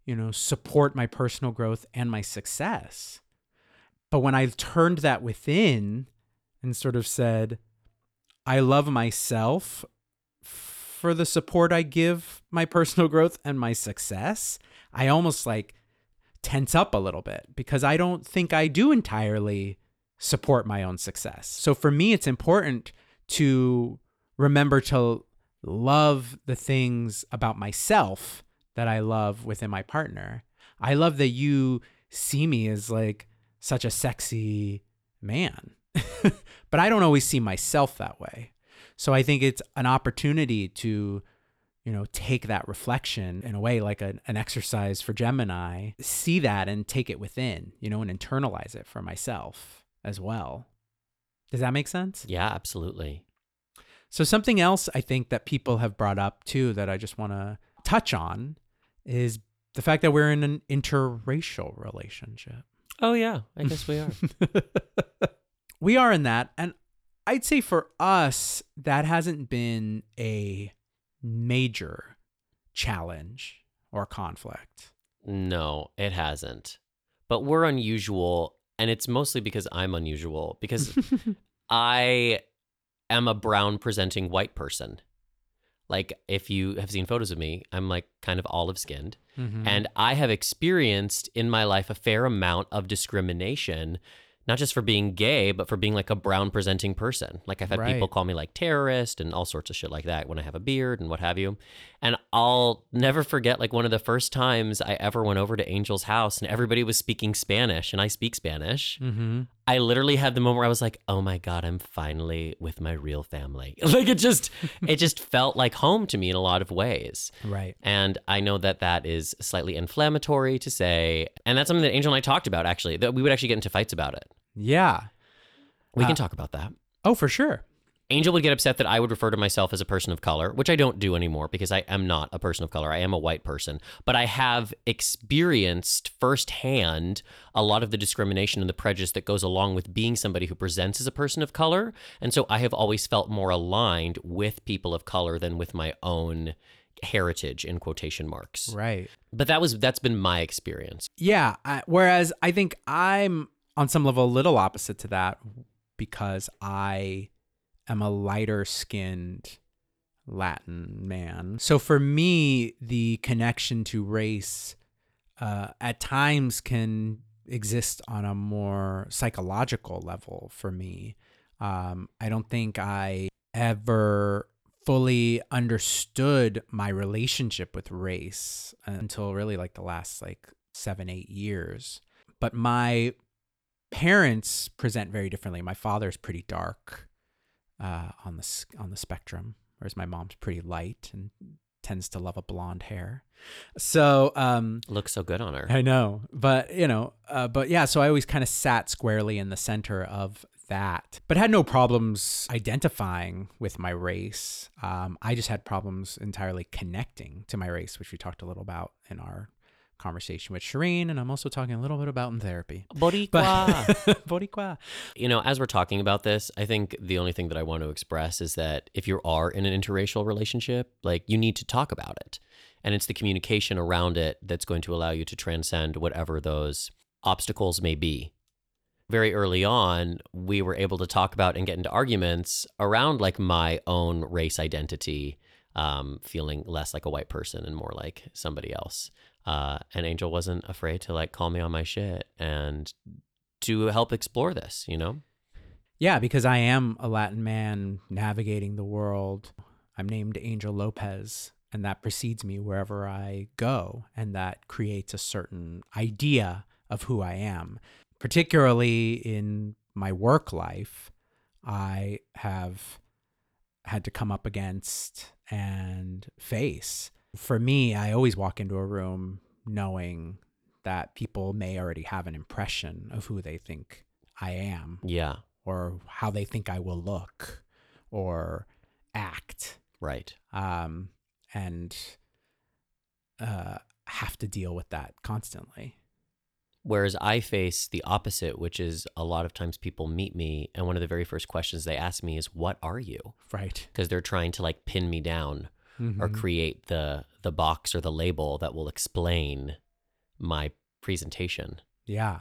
you know, support my personal growth and my success. But when I turned that within and sort of said, I love myself for the support I give my personal growth and my success, I almost like tense up a little bit because I don't think I do entirely support my own success. So for me, it's important to remember to love the things about myself that I love within my partner. I love that you see me as like such a sexy man, but I don't always see myself that way. So I think it's an opportunity to, you know, take that reflection in a way like a, an exercise for Gemini, see that and take it within, you know, and internalize it for myself as well. Does that make sense? yeah, absolutely. So something else I think that people have brought up too that I just want to touch on is the fact that we're in an interracial relationship. Oh, yeah, I guess we are. we are in that and I'd say for us that hasn't been a major challenge or conflict. no, it hasn't. But we're unusual, and it's mostly because I'm unusual, because I am a brown presenting white person. Like, if you have seen photos of me, I'm like kind of olive skinned. Mhm. And I have experienced in my life a fair amount of discrimination, not just for being gay, but for being like a brown presenting person. Like I've had people call me like terrorist and all sorts of shit like that when I have a beard and what have you. And I'll never forget like one of the first times I ever went over to Angel's house and everybody was speaking Spanish and I speak Spanish. Mhm. I literally had the moment where I was like, "Oh my god, I'm finally with my real family." like it just it just felt like home to me in a lot of ways. Right. And I know that that is slightly inflammatory to say. And that's something that Angel and I talked about, actually, that we would actually get into fights about it. Yeah. We can Uh, talk about that. Oh, for sure. Angel would get upset that I would refer to myself as a person of color, which I don't do anymore because I am not a person of color. I am a white person. But I have experienced firsthand a lot of the discrimination and the prejudice that goes along with being somebody who presents as a person of color. And so I have always felt more aligned with people of color than with my own heritage in quotation marks. Right. But that was that's been my experience. Yeah. I, whereas I think I'm on some level a little opposite to that because I am a lighter skinned Latin man. So for me, the connection to race uh, at times can exist on a more psychological level for me. Um, I don't think I ever fully understood my relationship with race until really like the last like seven, eight years. But my parents present very differently. My father's pretty dark uh, on the on the spectrum, whereas my mom's pretty light and tends to love a blonde hair. So um, Looks so good on her. I know, but you know, uh, but yeah. So I always kind of sat squarely in the center of that, but had no problems identifying with my race. Um, I just had problems entirely connecting to my race, which we talked a little about in our conversation with Shireen, and I'm also talking a little bit about in therapy. Boricua. Boricua. you know, as we're talking about this, I think the only thing that I want to express is that if you are in an interracial relationship, like you need to talk about it. And it's the communication around it that's going to allow you to transcend whatever those obstacles may be. Very early on, we were able to talk about and get into arguments around like my own race identity, um, feeling less like a white person and more like somebody else. Uh, and Angel wasn't afraid to like call me on my shit and to help explore this, you know? Yeah, because I am a Latin man navigating the world. I'm named Angel Lopez, and that precedes me wherever I go, and that creates a certain idea of who I am. Particularly in my work life, I have had to come up against and face. For me, I always walk into a room knowing that people may already have an impression of who they think I am Yeah, or how they think I will look or act right. um, and uh, have to deal with that constantly. Whereas I face the opposite, which is a lot of times people meet me, and one of the very first questions they ask me is, "What are you?" Right. Because they're trying to like pin me down or Mhm. create the the box or the label that will explain my presentation. Yeah.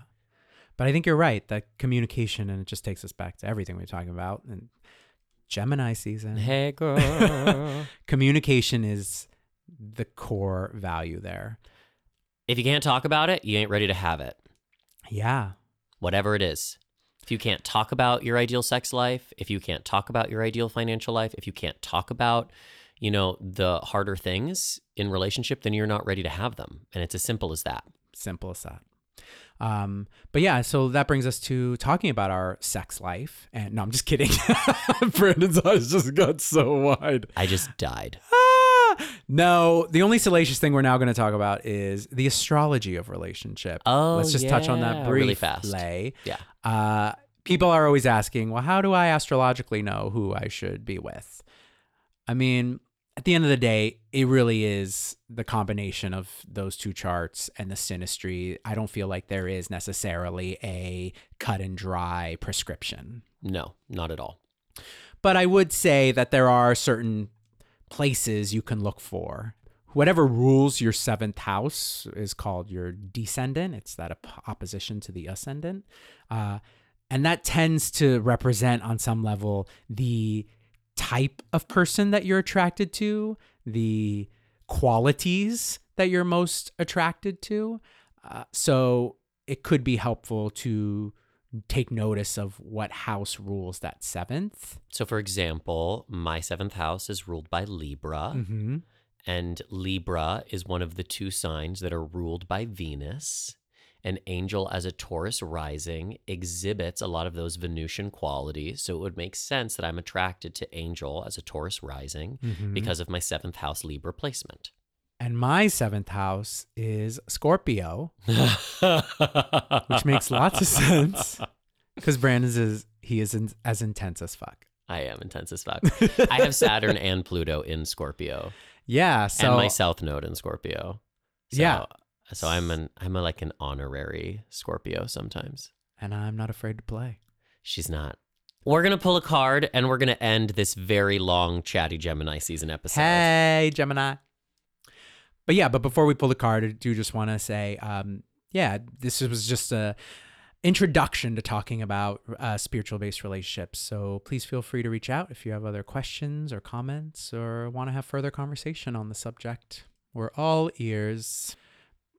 But I think you're right that communication, and it just takes us back to everything we are talking about. And Gemini season. Hey, girl. Communication is the core value there. if you can't talk about it, you ain't ready to have it. Yeah. Whatever it is. If you can't talk about your ideal sex life, if you can't talk about your ideal financial life, if you can't talk about, you know, the harder things in relationship, then you're not ready to have them. And it's as simple as that. Simple as that. Um, but yeah, so that brings us to talking about our sex life. And no, I'm just kidding. Brandon's eyes just got so wide. I just died. Ah! No, the only salacious thing we're now going to talk about is the astrology of relationship. Oh, Let's just touch on that briefly. really fast. Yeah. Uh, people are always asking, well, how do I astrologically know who I should be with? I mean, at the end of the day, it really is the combination of those two charts and the synastry. I don't feel like there is necessarily a cut and dry prescription. No, not at all. But I would say that there are certain places you can look for. Whatever rules your seventh house is called your descendant. It's that op- opposition to the ascendant. Uh, and that tends to represent, on some level, the type of person that you're attracted to, the qualities that you're most attracted to. Uh, so it could be helpful to take notice of what house rules that seventh. So, for example, my seventh house is ruled by Libra, Mm-hmm. and Libra is one of the two signs that are ruled by Venus. An Angel as a Taurus rising exhibits a lot of those Venusian qualities. So, it would make sense that I'm attracted to Angel as a Taurus rising Mm-hmm. because of my seventh house Libra placement. And my seventh house is Scorpio, which makes lots of sense because Brandon's is he is in, as intense as fuck. I am intense as fuck. I have Saturn and Pluto in Scorpio, Yeah. So and my South Node in Scorpio. So, Yeah. So I'm an I'm a, like an honorary Scorpio sometimes. and I'm not afraid to play. She's not. We're gonna pull a card, and we're gonna end this very long chatty Gemini season episode. Hey, Gemini. But yeah, but before we pull the card, I do just want to say, um, yeah, this was just a introduction to talking about uh, spiritual based relationships. So please feel free to reach out if you have other questions or comments or want to have further conversation on the subject. We're all ears.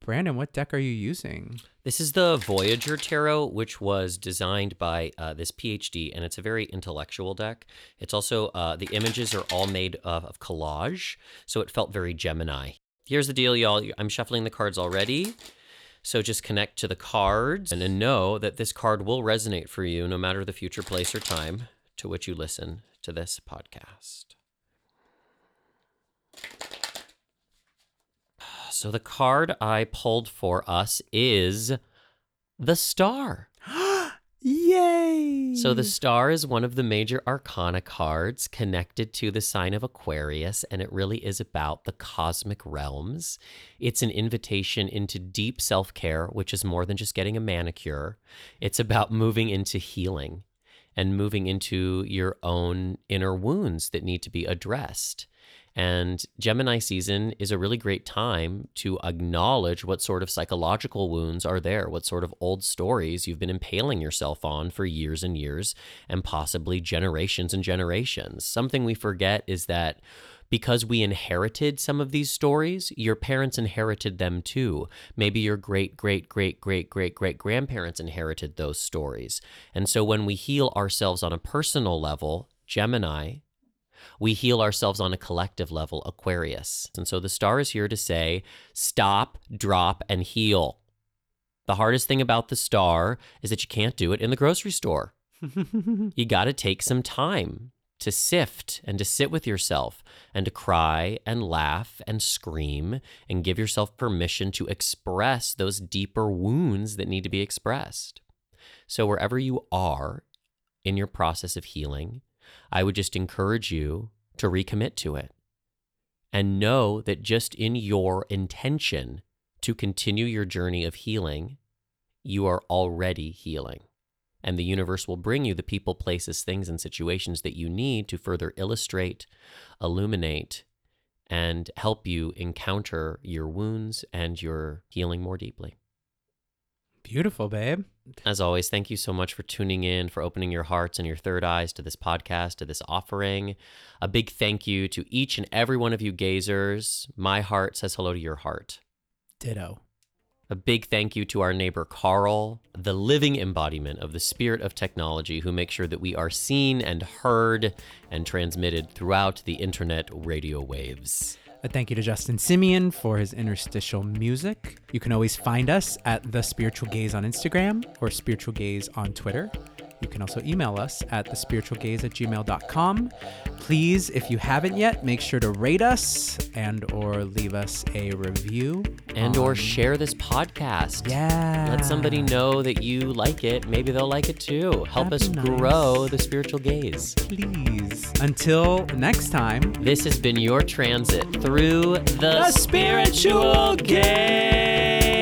Brandon, what deck are you using? This is the Voyager Tarot, which was designed by uh, this PhD, and it's a very intellectual deck. It's also, uh, the images are all made of, of collage, so it felt very Gemini. Here's the deal, y'all. I'm shuffling the cards already. So just connect to the cards and then know that this card will resonate for you no matter the future place or time to which you listen to this podcast. So the card I pulled for us is the star. Yay! So the star is one of the major arcana cards connected to the sign of Aquarius, and it really is about the cosmic realms. It's an invitation into deep self care, which is more than just getting a manicure. It's about moving into healing and moving into your own inner wounds that need to be addressed. And Gemini season is a really great time to acknowledge what sort of psychological wounds are there, what sort of old stories you've been impaling yourself on for years and years, and possibly generations and generations. Something we forget is that because we inherited some of these stories, your parents inherited them too. Maybe your great, great, great, great, great, great grandparents inherited those stories. And so when we heal ourselves on a personal level, Gemini, we heal ourselves on a collective level, Aquarius. And so the star is here to say stop, drop, and heal. The hardest thing about the star is that you can't do it in the grocery store. you got to take some time to sift and to sit with yourself and to cry and laugh and scream and give yourself permission to express those deeper wounds that need to be expressed. So, wherever you are in your process of healing, I would just encourage you to recommit to it and know that just in your intention to continue your journey of healing, you are already healing. And the universe will bring you the people, places, things, and situations that you need to further illustrate, illuminate, and help you encounter your wounds and your healing more deeply. Beautiful, babe. As always, thank you so much for tuning in, for opening your hearts and your third eyes to this podcast, to this offering. A big thank you to each and every one of you gazers. My heart says hello to your heart. Ditto. A big thank you to our neighbor Carl, the living embodiment of the spirit of technology, who makes sure that we are seen and heard and transmitted throughout the internet radio waves. A thank you to Justin Simeon for his interstitial music. You can always find us at The Spiritual Gaze on Instagram or Spiritual Gaze on Twitter. You can also email us at thespiritualgaze at gmail.com. Please, if you haven't yet, make sure to rate us and or leave us a review. And or share this podcast. Yeah. Let somebody know that you like it. Maybe they'll like it too. Help us That'd be nice. grow the spiritual gaze. Please. Until next time. This has been your transit through the, The spiritual gaze.